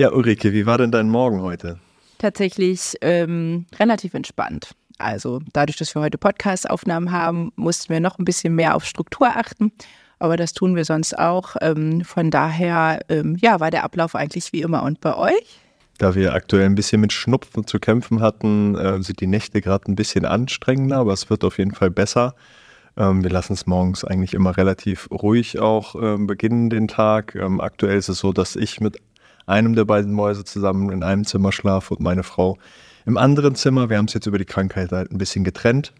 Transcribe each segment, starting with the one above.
Ja, Ulrike, wie war denn dein Morgen heute? Tatsächlich ähm, relativ entspannt. Also dadurch, dass wir heute Podcast-Aufnahmen haben, mussten wir noch ein bisschen mehr auf Struktur achten. Aber das tun wir sonst auch. Ähm, von daher, ähm, ja, war der Ablauf eigentlich wie immer. Und bei euch? Da wir aktuell ein bisschen mit Schnupfen zu kämpfen hatten, äh, sind die Nächte gerade ein bisschen anstrengender, aber es wird auf jeden Fall besser. Ähm, wir lassen es morgens eigentlich immer relativ ruhig auch ähm, beginnen, den Tag. Ähm, aktuell ist es so, dass ich mit einem der beiden Mäuse zusammen in einem Zimmer schlafe und meine Frau im anderen Zimmer. Wir haben es jetzt über die Krankheit halt ein bisschen getrennt.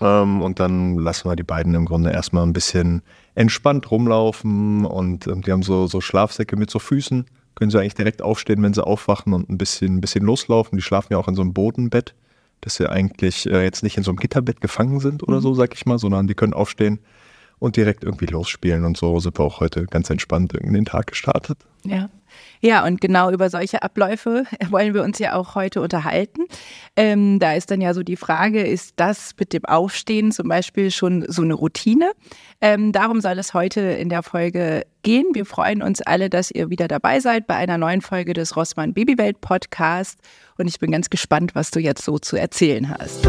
Ähm, und dann lassen wir die beiden im Grunde erstmal ein bisschen entspannt rumlaufen und ähm, die haben so, so Schlafsäcke mit so Füßen. Können sie eigentlich direkt aufstehen, wenn sie aufwachen und ein bisschen, ein bisschen loslaufen. Die schlafen ja auch in so einem Bodenbett, dass sie eigentlich äh, jetzt nicht in so einem Gitterbett gefangen sind oder mhm. so, sag ich mal, sondern die können aufstehen und direkt irgendwie losspielen. Und so sind wir auch heute ganz entspannt in den Tag gestartet. Ja. Ja, und genau über solche Abläufe wollen wir uns ja auch heute unterhalten. Ähm, da ist dann ja so die Frage, ist das mit dem Aufstehen zum Beispiel schon so eine Routine? Ähm, darum soll es heute in der Folge gehen. Wir freuen uns alle, dass ihr wieder dabei seid bei einer neuen Folge des Rossmann Babywelt Podcast. Und ich bin ganz gespannt, was du jetzt so zu erzählen hast.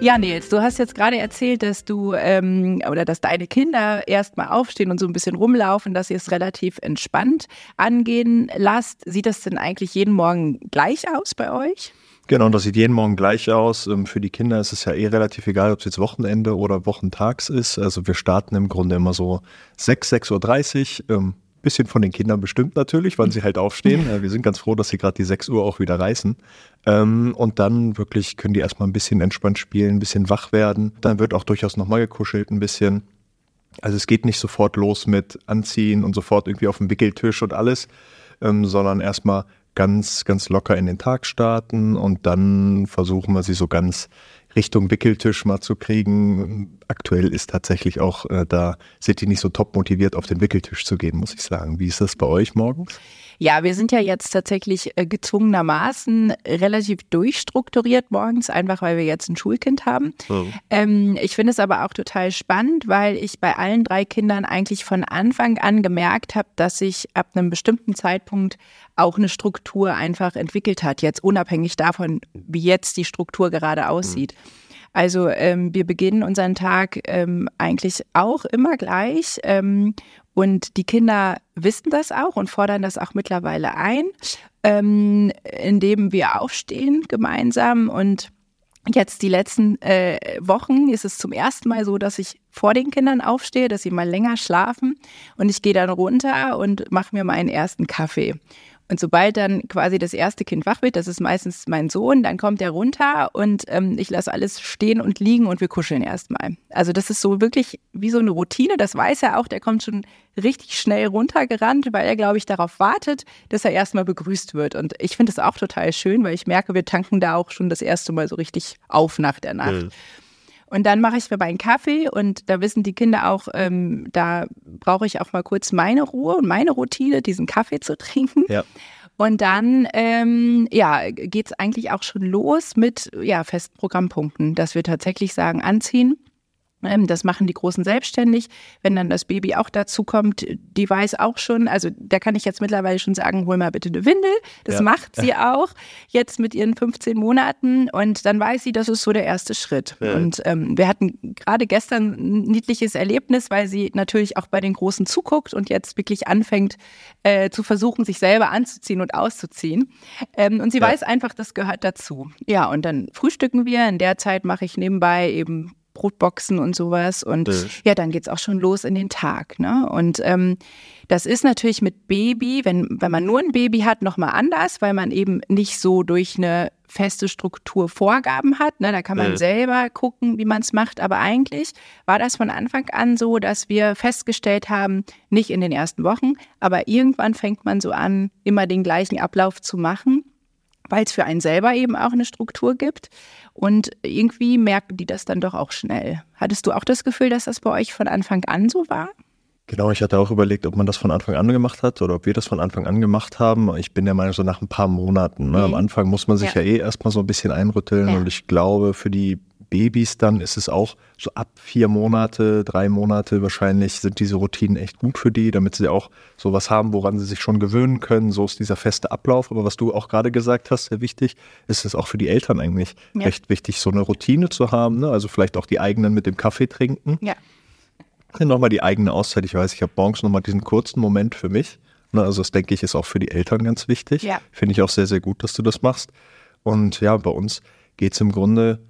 Ja, Nils, du hast jetzt gerade erzählt, dass du ähm, oder dass deine Kinder erstmal aufstehen und so ein bisschen rumlaufen, dass ihr es relativ entspannt angehen lasst. Sieht das denn eigentlich jeden Morgen gleich aus bei euch? Genau, das sieht jeden Morgen gleich aus. Ähm, für die Kinder ist es ja eh relativ egal, ob es jetzt Wochenende oder Wochentags ist. Also wir starten im Grunde immer so 6, 6.30 Uhr bisschen von den Kindern bestimmt natürlich, wann sie halt aufstehen. Ja. Wir sind ganz froh, dass sie gerade die 6 Uhr auch wieder reißen. Ähm, und dann wirklich können die erstmal ein bisschen entspannt spielen, ein bisschen wach werden. Dann wird auch durchaus nochmal gekuschelt ein bisschen. Also es geht nicht sofort los mit Anziehen und sofort irgendwie auf dem Wickeltisch und alles, ähm, sondern erstmal ganz, ganz locker in den Tag starten und dann versuchen wir sie so ganz Richtung Wickeltisch mal zu kriegen. Aktuell ist tatsächlich auch, äh, da sind die nicht so top motiviert, auf den Wickeltisch zu gehen, muss ich sagen. Wie ist das bei euch morgens? Ja, wir sind ja jetzt tatsächlich äh, gezwungenermaßen relativ durchstrukturiert morgens, einfach weil wir jetzt ein Schulkind haben. Mhm. Ähm, ich finde es aber auch total spannend, weil ich bei allen drei Kindern eigentlich von Anfang an gemerkt habe, dass sich ab einem bestimmten Zeitpunkt auch eine Struktur einfach entwickelt hat, jetzt unabhängig davon, wie jetzt die Struktur gerade aussieht. Mhm. Also ähm, wir beginnen unseren Tag ähm, eigentlich auch immer gleich ähm, und die Kinder wissen das auch und fordern das auch mittlerweile ein, ähm, indem wir aufstehen gemeinsam und Jetzt die letzten äh, Wochen ist es zum ersten Mal so, dass ich vor den Kindern aufstehe, dass sie mal länger schlafen und ich gehe dann runter und mache mir meinen ersten Kaffee. Und sobald dann quasi das erste Kind wach wird, das ist meistens mein Sohn, dann kommt er runter und ähm, ich lasse alles stehen und liegen und wir kuscheln erstmal. Also das ist so wirklich wie so eine Routine, das weiß er auch, der kommt schon richtig schnell runtergerannt, weil er, glaube ich, darauf wartet, dass er erstmal begrüßt wird. Und ich finde es auch total schön, weil ich merke, wir tanken da auch schon das erste Mal so richtig auf nach der Nacht. Mhm. Und dann mache ich mir meinen Kaffee und da wissen die Kinder auch, ähm, da brauche ich auch mal kurz meine Ruhe und meine Routine, diesen Kaffee zu trinken. Ja. Und dann ähm, ja, geht es eigentlich auch schon los mit ja, festen Programmpunkten, dass wir tatsächlich sagen, anziehen das machen die Großen selbstständig. Wenn dann das Baby auch dazu kommt, die weiß auch schon, also da kann ich jetzt mittlerweile schon sagen, hol mal bitte eine Windel. Das ja. macht sie auch jetzt mit ihren 15 Monaten und dann weiß sie, das ist so der erste Schritt. Ja. Und ähm, wir hatten gerade gestern ein niedliches Erlebnis, weil sie natürlich auch bei den Großen zuguckt und jetzt wirklich anfängt äh, zu versuchen, sich selber anzuziehen und auszuziehen. Ähm, und sie weiß einfach, das gehört dazu. Ja, und dann frühstücken wir. In der Zeit mache ich nebenbei eben Brotboxen und sowas. Und ja, ja dann geht's auch schon los in den Tag. Ne? Und ähm, das ist natürlich mit Baby, wenn, wenn man nur ein Baby hat, nochmal anders, weil man eben nicht so durch eine feste Struktur Vorgaben hat. Ne? Da kann man ja. selber gucken, wie man es macht. Aber eigentlich war das von Anfang an so, dass wir festgestellt haben, nicht in den ersten Wochen, aber irgendwann fängt man so an, immer den gleichen Ablauf zu machen weil es für einen selber eben auch eine Struktur gibt. Und irgendwie merken die das dann doch auch schnell. Hattest du auch das Gefühl, dass das bei euch von Anfang an so war? Genau, ich hatte auch überlegt, ob man das von Anfang an gemacht hat oder ob wir das von Anfang an gemacht haben. Ich bin der Meinung, so nach ein paar Monaten. Ne? Mhm. Am Anfang muss man sich ja, ja eh erstmal so ein bisschen einrütteln ja. und ich glaube, für die Babys dann ist es auch so ab vier Monate, drei Monate wahrscheinlich sind diese Routinen echt gut für die, damit sie auch sowas haben, woran sie sich schon gewöhnen können. So ist dieser feste Ablauf. Aber was du auch gerade gesagt hast, sehr wichtig, ist es auch für die Eltern eigentlich ja. recht wichtig, so eine Routine zu haben. Ne? Also vielleicht auch die eigenen mit dem Kaffee trinken. Ja. Nochmal die eigene Auszeit. Ich weiß, ich habe morgens nochmal diesen kurzen Moment für mich. Ne? Also das denke ich ist auch für die Eltern ganz wichtig. Ja. Finde ich auch sehr, sehr gut, dass du das machst. Und ja, bei uns geht es im Grunde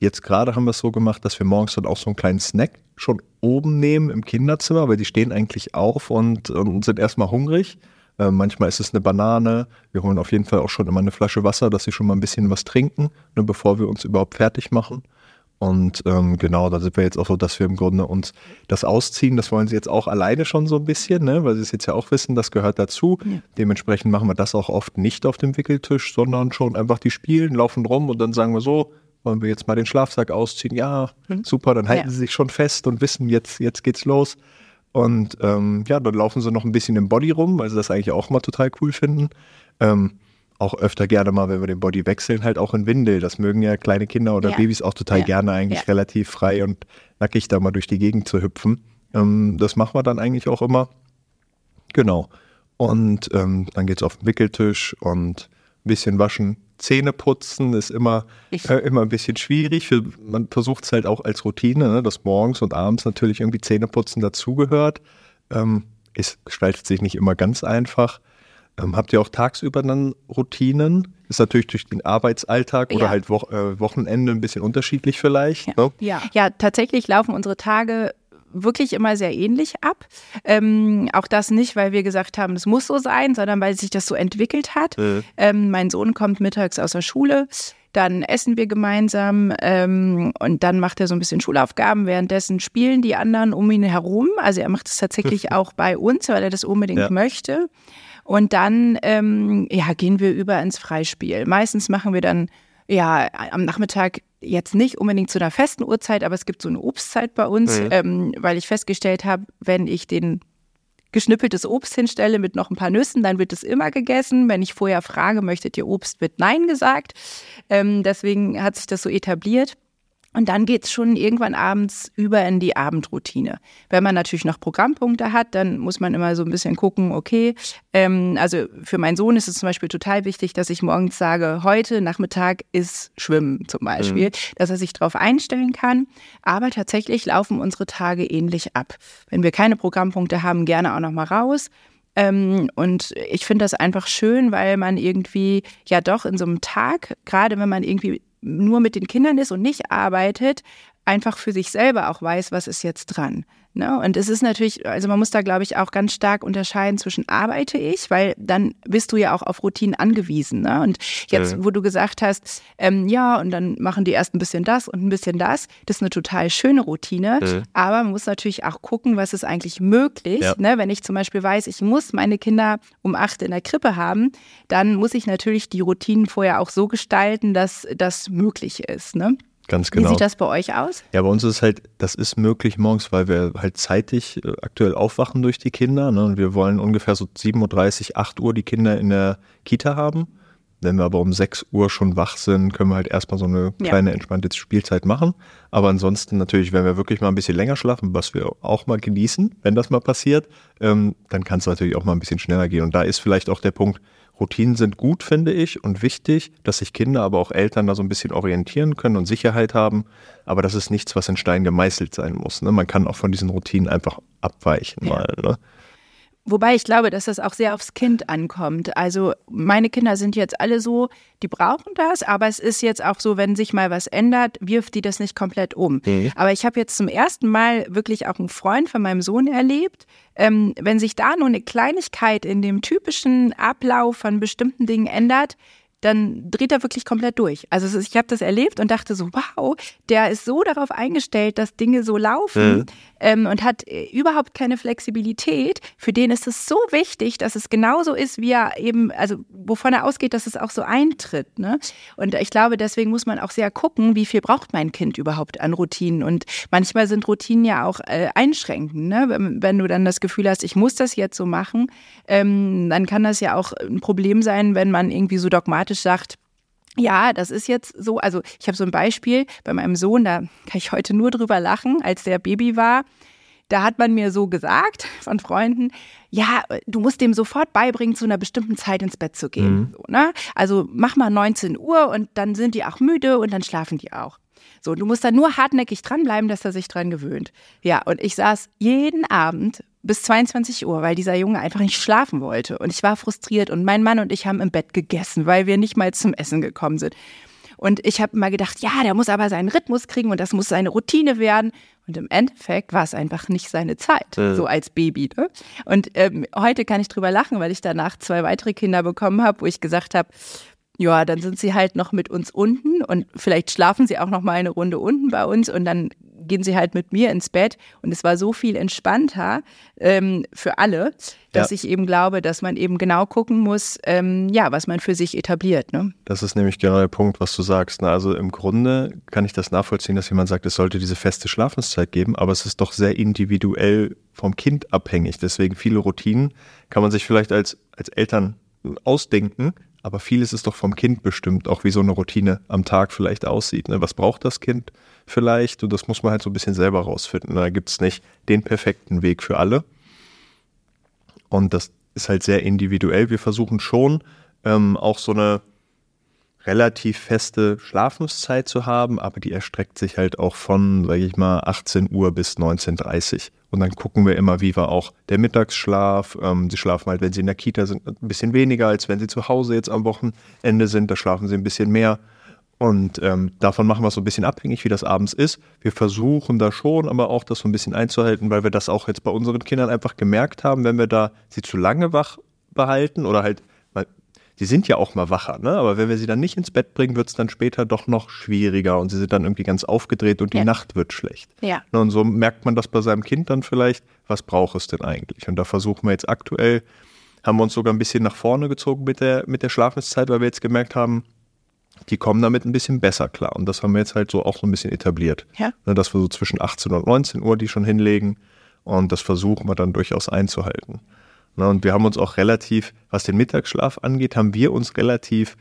Jetzt gerade haben wir es so gemacht, dass wir morgens dann auch so einen kleinen Snack schon oben nehmen im Kinderzimmer, weil die stehen eigentlich auf und, und sind erstmal hungrig. Äh, manchmal ist es eine Banane. Wir holen auf jeden Fall auch schon immer eine Flasche Wasser, dass sie schon mal ein bisschen was trinken, ne, bevor wir uns überhaupt fertig machen. Und ähm, genau, da sind wir jetzt auch so, dass wir im Grunde uns das ausziehen. Das wollen sie jetzt auch alleine schon so ein bisschen, ne? weil sie es jetzt ja auch wissen, das gehört dazu. Ja. Dementsprechend machen wir das auch oft nicht auf dem Wickeltisch, sondern schon einfach die spielen, laufen rum und dann sagen wir so, wollen wir jetzt mal den Schlafsack ausziehen? Ja, mhm. super, dann halten ja. sie sich schon fest und wissen, jetzt, jetzt geht's los. Und ähm, ja, dann laufen sie noch ein bisschen im Body rum, weil sie das eigentlich auch mal total cool finden. Ähm, auch öfter gerne mal, wenn wir den Body wechseln, halt auch in Windel. Das mögen ja kleine Kinder oder ja. Babys auch total ja. gerne, eigentlich relativ frei und nackig da mal durch die Gegend zu hüpfen. Ähm, das machen wir dann eigentlich auch immer. Genau. Und ähm, dann geht's auf den Wickeltisch und ein bisschen waschen, Zähne putzen ist immer, äh, immer ein bisschen schwierig. Für, man versucht es halt auch als Routine, ne, dass morgens und abends natürlich irgendwie Zähneputzen dazugehört. Ähm, es gestaltet sich nicht immer ganz einfach. Ähm, habt ihr auch tagsüber dann Routinen? Ist natürlich durch den Arbeitsalltag oder halt Wo äh, Wochenende ein bisschen unterschiedlich vielleicht. Ja. Ne? ja. ja, tatsächlich laufen unsere Tage wirklich immer sehr ähnlich ab. Ähm, auch das nicht, weil wir gesagt haben, es muss so sein, sondern weil sich das so entwickelt hat. Mhm. Ähm, mein Sohn kommt mittags aus der Schule. Dann essen wir gemeinsam ähm, und dann macht er so ein bisschen Schulaufgaben. Währenddessen spielen die anderen um ihn herum. Also er macht es tatsächlich auch bei uns, weil er das unbedingt ja. möchte. Und dann ähm, ja, gehen wir über ins Freispiel. Meistens machen wir dann ja am Nachmittag jetzt nicht unbedingt zu einer festen Uhrzeit, aber es gibt so eine Obstzeit bei uns, mhm. ähm, weil ich festgestellt habe, wenn ich den geschnippeltes Obst hinstelle mit noch ein paar Nüssen, dann wird es immer gegessen. Wenn ich vorher frage, möchtet ihr Obst, wird Nein gesagt. Ähm, deswegen hat sich das so etabliert. Und dann geht's schon irgendwann abends über in die Abendroutine. Wenn man natürlich noch Programmpunkte hat, dann muss man immer so ein bisschen gucken, okay, ähm, also für meinen Sohn ist es zum Beispiel total wichtig, dass ich morgens sage, heute Nachmittag ist Schwimmen zum Beispiel, mhm. dass er sich darauf einstellen kann. Aber tatsächlich laufen unsere Tage ähnlich ab. Wenn wir keine Programmpunkte haben, gerne auch noch mal raus. Ähm, und ich finde das einfach schön, weil man irgendwie ja doch in so einem Tag, gerade wenn man irgendwie nur mit den Kindern ist und nicht arbeitet, einfach für sich selber auch weiß, was ist jetzt dran. Ne? Und es ist natürlich, also man muss da, glaube ich, auch ganz stark unterscheiden zwischen arbeite ich, weil dann bist du ja auch auf Routinen angewiesen. Ne? Und jetzt, ja. wo du gesagt hast, ähm, ja, und dann machen die erst ein bisschen das und ein bisschen das, das ist eine total schöne Routine. Ja. Aber man muss natürlich auch gucken, was ist eigentlich möglich. Ja. Ne? Wenn ich zum Beispiel weiß, ich muss meine Kinder um acht in der Krippe haben, dann muss ich natürlich die Routinen vorher auch so gestalten, dass das möglich ist. Ne? Ganz genau. Wie sieht das bei euch aus? Ja, bei uns ist es halt, das ist möglich morgens, weil wir halt zeitig äh, aktuell aufwachen durch die Kinder. Ne? Und wir wollen ungefähr so 7.30 Uhr, 8 Uhr die Kinder in der Kita haben. Wenn wir aber um 6 Uhr schon wach sind, können wir halt erstmal so eine kleine ja. entspannte Spielzeit machen. Aber ansonsten natürlich, wenn wir wirklich mal ein bisschen länger schlafen, was wir auch mal genießen, wenn das mal passiert, ähm, dann kann es natürlich auch mal ein bisschen schneller gehen. Und da ist vielleicht auch der Punkt, Routinen sind gut, finde ich, und wichtig, dass sich Kinder, aber auch Eltern da so ein bisschen orientieren können und Sicherheit haben. Aber das ist nichts, was in Stein gemeißelt sein muss. Ne? Man kann auch von diesen Routinen einfach abweichen ja. mal. Ne? Wobei ich glaube, dass das auch sehr aufs Kind ankommt. Also meine Kinder sind jetzt alle so, die brauchen das, aber es ist jetzt auch so, wenn sich mal was ändert, wirft die das nicht komplett um. Mhm. Aber ich habe jetzt zum ersten Mal wirklich auch einen Freund von meinem Sohn erlebt. Ähm, wenn sich da nur eine Kleinigkeit in dem typischen Ablauf von bestimmten Dingen ändert, dann dreht er wirklich komplett durch. Also ich habe das erlebt und dachte so, wow, der ist so darauf eingestellt, dass Dinge so laufen mhm. ähm, und hat äh, überhaupt keine Flexibilität. Für den ist es so wichtig, dass es genauso ist, wie er eben, also wovon er ausgeht, dass es auch so eintritt. Ne? Und ich glaube, deswegen muss man auch sehr gucken, wie viel braucht mein Kind überhaupt an Routinen. Und manchmal sind Routinen ja auch äh, einschränkend. Ne? Wenn, wenn, du dann das Gefühl hast, ich muss das jetzt so machen, ähm, dann kann das ja auch ein Problem sein, wenn man irgendwie so dogmatisch sagt, Ja, das ist jetzt so. Also ich habe so ein Beispiel bei meinem Sohn, da kann ich heute nur drüber lachen, als der Baby war. Da hat man mir so gesagt von Freunden, ja, du musst dem sofort beibringen, zu einer bestimmten Zeit ins Bett zu gehen. Mhm. So, ne? Also mach mal 19 Uhr und dann sind die auch müde und dann schlafen die auch. So, du musst da nur hartnäckig dranbleiben, dass er sich dran gewöhnt. Ja, und ich saß jeden Abend bis 22 Uhr, weil dieser Junge einfach nicht schlafen wollte. Und ich war frustriert und mein Mann und ich haben im Bett gegessen, weil wir nicht mal zum Essen gekommen sind. Und ich habe mal gedacht, ja, der muss aber seinen Rhythmus kriegen und das muss seine Routine werden. Und im Endeffekt war es einfach nicht seine Zeit, äh. so als Baby. Ne? Und ähm, heute kann ich drüber lachen, weil ich danach zwei weitere Kinder bekommen habe, wo ich gesagt habe, ja, dann sind sie halt noch mit uns unten und vielleicht schlafen sie auch noch mal eine Runde unten bei uns und dann gehen sie halt mit mir ins Bett. Und es war so viel entspannter ähm, für alle, dass ja. ich eben glaube, dass man eben genau gucken muss, ähm, ja, was man für sich etabliert. Ne? Das ist nämlich genau der Punkt, was du sagst. Ne? Also im Grunde kann ich das nachvollziehen, dass jemand sagt, es sollte diese feste Schlafenszeit geben, aber es ist doch sehr individuell vom Kind abhängig. Deswegen viele Routinen kann man sich vielleicht als, als Eltern ausdenken, aber vieles ist doch vom Kind bestimmt, auch wie so eine Routine am Tag vielleicht aussieht. Ne? Was braucht das Kind vielleicht? Und das muss man halt so ein bisschen selber rausfinden. Da gibt es nicht den perfekten Weg für alle. Und das ist halt sehr individuell. Wir versuchen schon ähm, auch so eine relativ feste Schlafenszeit zu haben, aber die erstreckt sich halt auch von, sage ich mal, 18 Uhr bis 19.30 Uhr. Und dann gucken wir immer, wie war auch der Mittagsschlaf. Ähm, sie schlafen halt, wenn sie in der Kita sind, ein bisschen weniger, als wenn sie zu Hause jetzt am Wochenende sind. Da schlafen sie ein bisschen mehr. Und ähm, davon machen wir es so ein bisschen abhängig, wie das abends ist. Wir versuchen da schon, aber auch das so ein bisschen einzuhalten, weil wir das auch jetzt bei unseren Kindern einfach gemerkt haben, wenn wir da sie zu lange wach behalten oder halt die sind ja auch mal wacher, ne? Aber wenn wir sie dann nicht ins Bett bringen, wird es dann später doch noch schwieriger und sie sind dann irgendwie ganz aufgedreht und die ja. Nacht wird schlecht. Ja. Ne, und so merkt man das bei seinem Kind dann vielleicht, was braucht es denn eigentlich? Und da versuchen wir jetzt aktuell, haben wir uns sogar ein bisschen nach vorne gezogen mit der, mit der Schlafenszeit, weil wir jetzt gemerkt haben, die kommen damit ein bisschen besser klar. Und das haben wir jetzt halt so auch so ein bisschen etabliert. Ja. Ne, dass wir so zwischen 18 und 19 Uhr die schon hinlegen. Und das versuchen wir dann durchaus einzuhalten. Ne, und wir haben uns auch relativ, was den Mittagsschlaf angeht, haben wir uns relativ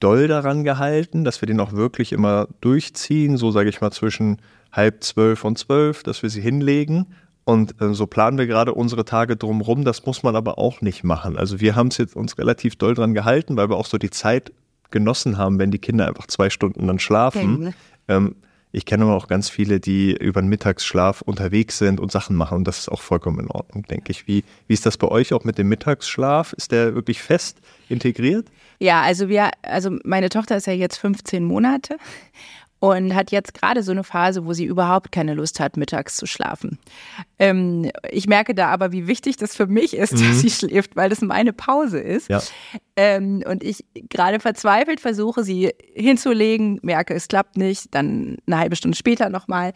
doll daran gehalten, dass wir den auch wirklich immer durchziehen, so sage ich mal zwischen halb zwölf und zwölf, dass wir sie hinlegen. Und äh, so planen wir gerade unsere Tage drumherum. Das muss man aber auch nicht machen. Also wir haben es jetzt uns relativ doll dran gehalten, weil wir auch so die Zeit genossen haben, wenn die Kinder einfach zwei Stunden dann schlafen. Ähm, ich kenne aber auch ganz viele, die über den Mittagsschlaf unterwegs sind und Sachen machen. Und das ist auch vollkommen in Ordnung, denke ich. Wie, wie ist das bei euch auch mit dem Mittagsschlaf? Ist der wirklich fest integriert? Ja, also wir, also meine Tochter ist ja jetzt 15 Monate und hat jetzt gerade so eine Phase, wo sie überhaupt keine Lust hat, mittags zu schlafen. Ähm, ich merke da aber, wie wichtig das für mich ist, mhm. dass sie schläft, weil das meine Pause ist. Ja. Ähm, und ich gerade verzweifelt versuche, sie hinzulegen, merke, es klappt nicht, dann eine halbe Stunde später nochmal.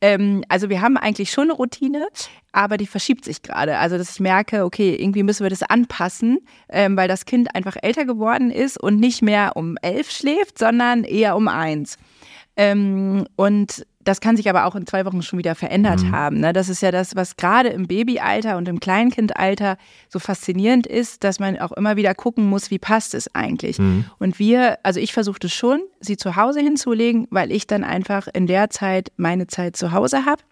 Ähm, also wir haben eigentlich schon eine Routine, aber die verschiebt sich gerade. Also dass ich merke, okay, irgendwie müssen wir das anpassen, ähm, weil das Kind einfach älter geworden ist und nicht mehr um elf schläft, sondern eher um eins. Ähm, und das kann sich aber auch in zwei Wochen schon wieder verändert mhm. haben. Ne? Das ist ja das, was gerade im Babyalter und im Kleinkindalter so faszinierend ist, dass man auch immer wieder gucken muss, wie passt es eigentlich. Mhm. Und wir, also ich versuchte schon, sie zu Hause hinzulegen, weil ich dann einfach in der Zeit meine Zeit zu Hause habe.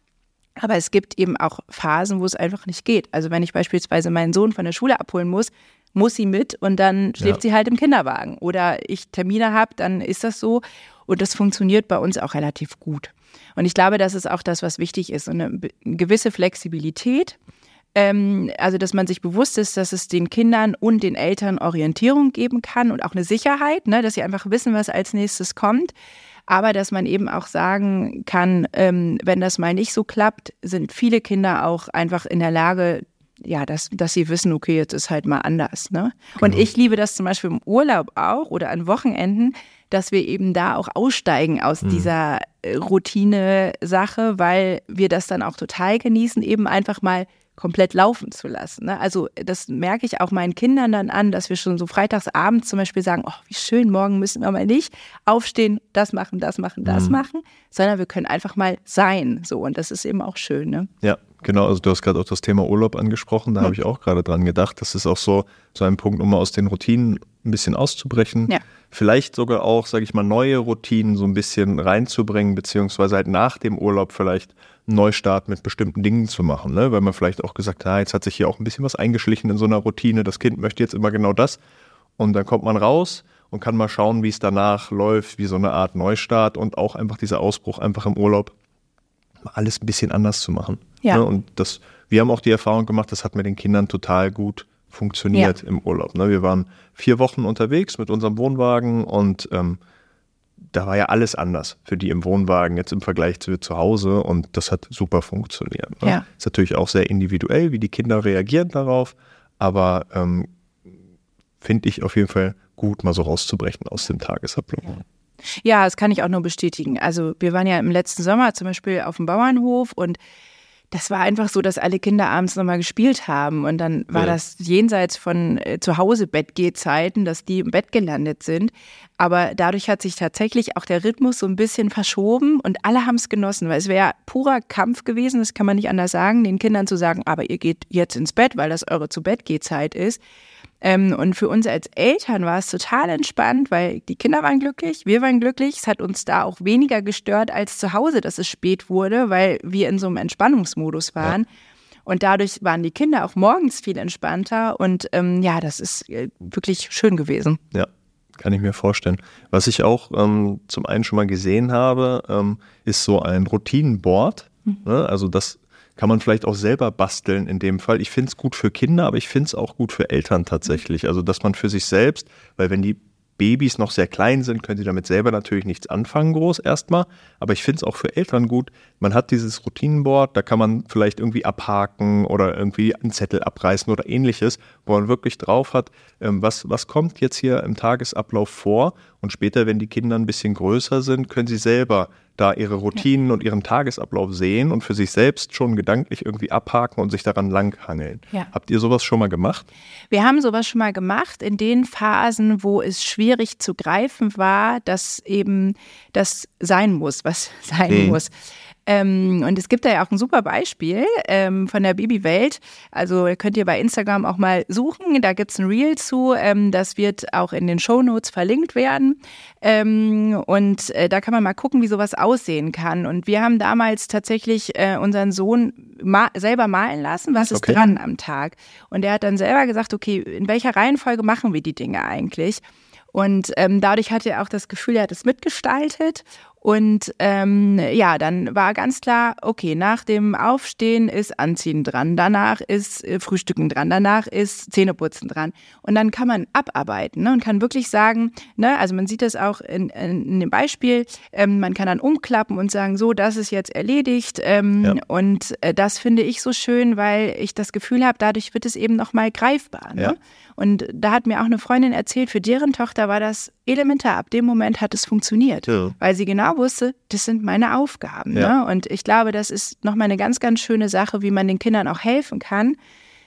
Aber es gibt eben auch Phasen, wo es einfach nicht geht. Also wenn ich beispielsweise meinen Sohn von der Schule abholen muss, muss sie mit und dann schläft ja. sie halt im Kinderwagen. Oder ich Termine habe, dann ist das so. Und das funktioniert bei uns auch relativ gut. Und ich glaube, das ist auch das, was wichtig ist. Eine gewisse Flexibilität. Ähm, also, dass man sich bewusst ist, dass es den Kindern und den Eltern Orientierung geben kann und auch eine Sicherheit, ne, dass sie einfach wissen, was als nächstes kommt. Aber dass man eben auch sagen kann, ähm, wenn das mal nicht so klappt, sind viele Kinder auch einfach in der Lage, ja, dass, dass sie wissen, okay, jetzt ist halt mal anders. Ne? Genau. Und ich liebe das zum Beispiel im Urlaub auch oder an Wochenenden, dass wir eben da auch aussteigen aus mhm. dieser äh, Routine-Sache, weil wir das dann auch total genießen, eben einfach mal komplett laufen zu lassen. Ne? Also das merke ich auch meinen Kindern dann an, dass wir schon so freitagsabends zum Beispiel sagen, oh, wie schön, morgen müssen wir mal nicht aufstehen, das machen, das machen, das mhm. machen, sondern wir können einfach mal sein. So und das ist eben auch schön. Ne? Ja, genau. Also du hast gerade auch das Thema Urlaub angesprochen. Da mhm. habe ich auch gerade dran gedacht. Das ist auch so so ein Punkt, um mal aus den Routinen ein bisschen auszubrechen. Ja. Vielleicht sogar auch, sage ich mal, neue Routinen so ein bisschen reinzubringen, beziehungsweise halt nach dem Urlaub vielleicht einen Neustart mit bestimmten Dingen zu machen, ne? weil man vielleicht auch gesagt hat, ah, jetzt hat sich hier auch ein bisschen was eingeschlichen in so einer Routine, das Kind möchte jetzt immer genau das und dann kommt man raus und kann mal schauen, wie es danach läuft, wie so eine Art Neustart und auch einfach dieser Ausbruch einfach im Urlaub alles ein bisschen anders zu machen. Ja. Ne? Und das, wir haben auch die Erfahrung gemacht, das hat mit den Kindern total gut funktioniert Ja. im Urlaub. Ne? Wir waren vier Wochen unterwegs mit unserem Wohnwagen und ähm, da war ja alles anders für die im Wohnwagen jetzt im Vergleich zu zu Hause und das hat super funktioniert. Ne? Ja. Ist natürlich auch sehr individuell, wie die Kinder reagieren darauf, aber ähm, finde ich auf jeden Fall gut, mal so rauszubrechen aus dem Tagesablauf. Ja, das kann ich auch nur bestätigen. Also wir waren ja im letzten Sommer zum Beispiel auf dem Bauernhof und das war einfach so, dass alle Kinder abends nochmal gespielt haben und dann war Ja. das jenseits von äh, zu Hause Bettgehzeiten, dass die im Bett gelandet sind. Aber dadurch hat sich tatsächlich auch der Rhythmus so ein bisschen verschoben und alle haben es genossen, weil es wäre purer Kampf gewesen, das kann man nicht anders sagen, den Kindern zu sagen, aber ihr geht jetzt ins Bett, weil das eure zu Bettgehzeit ist. Ähm, und für uns als Eltern war es total entspannt, weil die Kinder waren glücklich, wir waren glücklich. Es hat uns da auch weniger gestört als zu Hause, dass es spät wurde, weil wir in so einem Entspannungsmodus waren. Und dadurch waren die Kinder auch morgens viel entspannter. Und ähm, ja, das ist äh, wirklich schön gewesen. Ja, kann ich mir vorstellen. Was ich auch ähm, zum einen schon mal gesehen habe, ähm, ist so ein Routinenboard. Ne? Also das kann man vielleicht auch selber basteln in dem Fall. Ich finde es gut für Kinder, aber ich finde es auch gut für Eltern tatsächlich. Also dass man für sich selbst, weil wenn die Babys noch sehr klein sind, können sie damit selber natürlich nichts anfangen, groß erstmal. Aber ich finde es auch für Eltern gut. Man hat dieses Routinenboard, da kann man vielleicht irgendwie abhaken oder irgendwie einen Zettel abreißen oder ähnliches, wo man wirklich drauf hat, ähm, was, was kommt jetzt hier im Tagesablauf vor. Und später, wenn die Kinder ein bisschen größer sind, können sie selber da ihre Routinen und ihren Tagesablauf sehen und für sich selbst schon gedanklich irgendwie abhaken und sich daran langhangeln. Ja. Habt ihr sowas schon mal gemacht? Wir haben sowas schon mal gemacht in den Phasen, wo es schwierig zu greifen war, dass eben das sein muss, was sein Mhm. muss. Ähm, und es gibt da ja auch ein super Beispiel ähm, von der Babywelt. Also könnt ihr bei Instagram auch mal suchen. Da gibt's ein Reel zu. Ähm, das wird auch in den Shownotes verlinkt werden. Ähm, und äh, da kann man mal gucken, wie sowas aussehen kann. Und wir haben damals tatsächlich äh, unseren Sohn ma selber malen lassen, was ist Okay. dran am Tag. Und er hat dann selber gesagt, okay, in welcher Reihenfolge machen wir die Dinge eigentlich? Und ähm, dadurch hatte er auch das Gefühl, er hat es mitgestaltet. Und ähm, ja, dann war ganz klar, okay, nach dem Aufstehen ist Anziehen dran, danach ist äh, Frühstücken dran, danach ist Zähneputzen dran. Und dann kann man abarbeiten ne, und kann wirklich sagen, ne, also man sieht das auch in, in, in dem Beispiel, ähm, man kann dann umklappen und sagen, so, das ist jetzt erledigt. Ähm, Ja. Und äh, das finde ich so schön, weil ich das Gefühl habe, dadurch wird es eben nochmal greifbar. Ne? Ja. Und da hat mir auch eine Freundin erzählt, für deren Tochter war das elementar. Ab dem Moment hat es funktioniert, Ja. weil sie genau wusste, das sind meine Aufgaben. Ja. Ne? Und ich glaube, das ist nochmal eine ganz, ganz schöne Sache, wie man den Kindern auch helfen kann,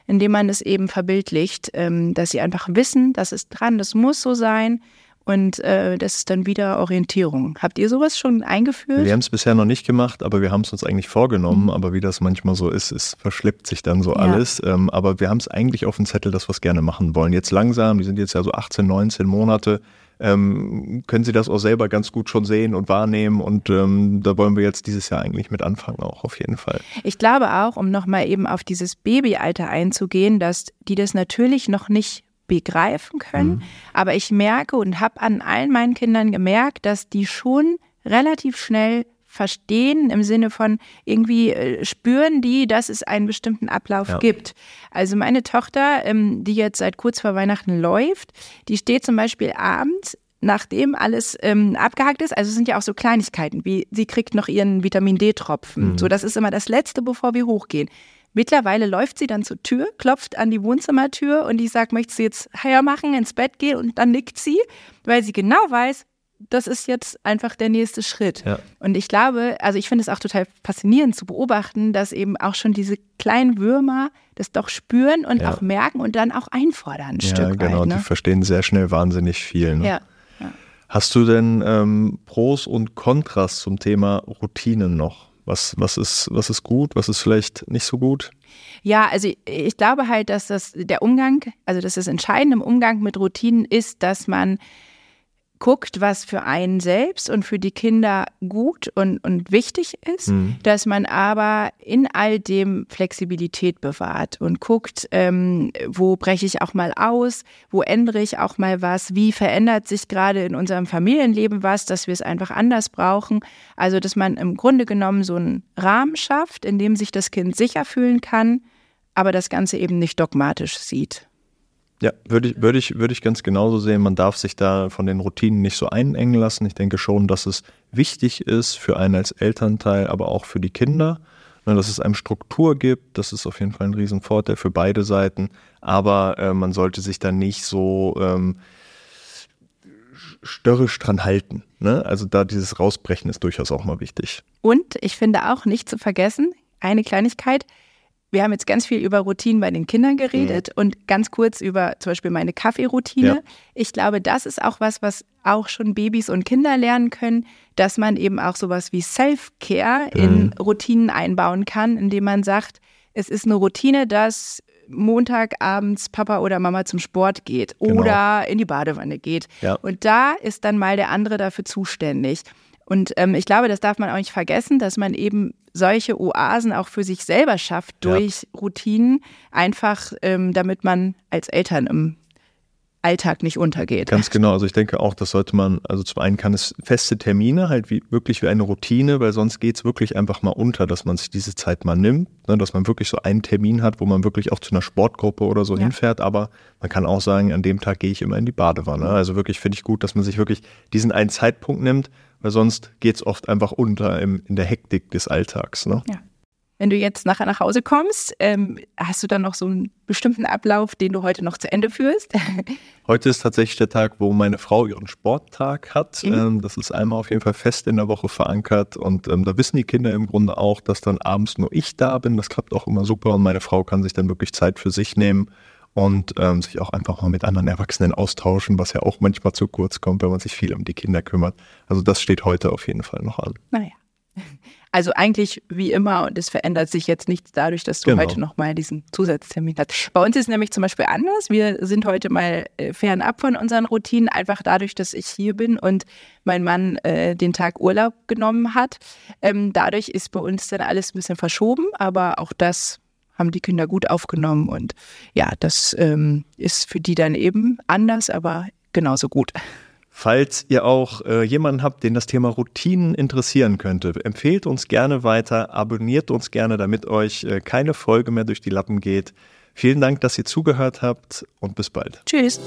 indem man es eben verbildlicht, ähm, dass sie einfach wissen, das ist dran, das muss so sein. Und äh, das ist dann wieder Orientierung. Habt ihr sowas schon eingeführt? Wir haben es bisher noch nicht gemacht, aber wir haben es uns eigentlich vorgenommen. Aber wie das manchmal so ist, es verschleppt sich dann so Mhm. Ja. alles. Ähm, aber wir haben es eigentlich auf dem Zettel, dass wir es gerne machen wollen. Jetzt langsam, die sind jetzt ja so 18, 19 Monate, ähm, können sie das auch selber ganz gut schon sehen und wahrnehmen. Und ähm, da wollen wir jetzt dieses Jahr eigentlich mit anfangen, auch auf jeden Fall. Ich glaube auch, um nochmal eben auf dieses Babyalter einzugehen, dass die das natürlich noch nicht begreifen können. Aber ich merke und habe an allen meinen Kindern gemerkt, dass die schon relativ schnell verstehen im Sinne von irgendwie äh, spüren die, dass es einen bestimmten Ablauf Ja. gibt. Also meine Tochter, ähm, die jetzt seit kurz vor Weihnachten läuft, die steht zum Beispiel abends nachdem alles ähm, abgehakt ist, also es sind ja auch so Kleinigkeiten, wie sie kriegt noch ihren Vitamin D-Tropfen. So, das ist immer das Letzte, bevor wir hochgehen. Mittlerweile läuft sie dann zur Tür, klopft an die Wohnzimmertür und ich sage, möchtest du jetzt hermachen, ins Bett gehen? Und dann nickt sie, weil sie genau weiß, das ist jetzt einfach der nächste Schritt. Ja. Und ich glaube, also ich finde es auch total faszinierend zu beobachten, dass eben auch schon diese kleinen Würmer das doch spüren und Ja. auch merken und dann auch einfordern ein ja, Stück genau. weit. Die Ne? verstehen sehr schnell wahnsinnig viel. Ne? Ja. Hast du denn ähm, Pros und Kontras zum Thema Routinen noch? Was, was, ist, was ist gut, was ist vielleicht nicht so gut? Ja, also ich glaube halt, dass das der Umgang, also dass das Entscheidende im Umgang mit Routinen ist, dass man guckt, was für einen selbst und für die Kinder gut und, und wichtig ist, mhm. dass man aber in all dem Flexibilität bewahrt und guckt, ähm, wo breche ich auch mal aus, wo ändere ich auch mal was, wie verändert sich gerade in unserem Familienleben was, dass wir es einfach anders brauchen. Also, dass man im Grunde genommen so einen Rahmen schafft, in dem sich das Kind sicher fühlen kann, aber das Ganze eben nicht dogmatisch sieht. Ja, würde ich, würde, ich, würde ich ganz genauso sehen. Man darf sich da von den Routinen nicht so einengen lassen. Ich denke schon, dass es wichtig ist für einen als Elternteil, aber auch für die Kinder, ne, dass es einem Struktur gibt. Das ist auf jeden Fall ein Riesenvorteil für beide Seiten. Aber äh, man sollte sich da nicht so ähm, störrisch dran halten. Ne? Also da dieses Rausbrechen ist durchaus auch mal wichtig. Und ich finde auch nicht zu vergessen, eine Kleinigkeit, wir haben jetzt ganz viel über Routinen bei den Kindern geredet mhm. und ganz kurz über zum Beispiel meine Kaffeeroutine. Ja. Ich glaube, das ist auch was, was auch schon Babys und Kinder lernen können, dass man eben auch sowas wie Self-Care mhm. in Routinen einbauen kann, indem man sagt, es ist eine Routine, dass Montagabends Papa oder Mama zum Sport geht genau. oder in die Badewanne geht. Ja. Und da ist dann mal der andere dafür zuständig. Und ähm, ich glaube, das darf man auch nicht vergessen, dass man eben solche Oasen auch für sich selber schafft durch ja. Routinen, einfach ähm, damit man als Eltern im Alltag nicht untergeht. Ganz genau. Also ich denke auch, das sollte man, also zum einen kann es feste Termine, halt wie wirklich wie eine Routine, weil sonst geht es wirklich einfach mal unter, dass man sich diese Zeit mal nimmt, ne, dass man wirklich so einen Termin hat, wo man wirklich auch zu einer Sportgruppe oder so ja. hinfährt. Aber man kann auch sagen, an dem Tag gehe ich immer in die Badewanne. Also wirklich finde ich gut, dass man sich wirklich diesen einen Zeitpunkt nimmt, weil sonst geht es oft einfach unter im, in der Hektik des Alltags. Ne? Ja. Wenn du jetzt nachher nach Hause kommst, ähm, hast du dann noch so einen bestimmten Ablauf, den du heute noch zu Ende führst? Heute ist tatsächlich der Tag, wo meine Frau ihren Sporttag hat. Mhm. Ähm, das ist einmal auf jeden Fall fest in der Woche verankert und ähm, da wissen die Kinder im Grunde auch, dass dann abends nur ich da bin. Das klappt auch immer super und meine Frau kann sich dann wirklich Zeit für sich nehmen und ähm, sich auch einfach mal mit anderen Erwachsenen austauschen, was ja auch manchmal zu kurz kommt, wenn man sich viel um die Kinder kümmert. Also das steht heute auf jeden Fall noch an. Naja. Also eigentlich wie immer und es verändert sich jetzt nichts dadurch, dass du genau. heute nochmal diesen Zusatztermin hast. Bei uns ist nämlich zum Beispiel anders. Wir sind heute mal äh, fernab von unseren Routinen, einfach dadurch, dass ich hier bin und mein Mann äh, den Tag Urlaub genommen hat. Ähm, dadurch ist bei uns dann alles ein bisschen verschoben, aber auch das haben die Kinder gut aufgenommen und ja, das ähm, ist für die dann eben anders, aber genauso gut. Falls ihr auch äh, jemanden habt, den das Thema Routinen interessieren könnte, empfehlt uns gerne weiter, abonniert uns gerne, damit euch äh, keine Folge mehr durch die Lappen geht. Vielen Dank, dass ihr zugehört habt und bis bald. Tschüss.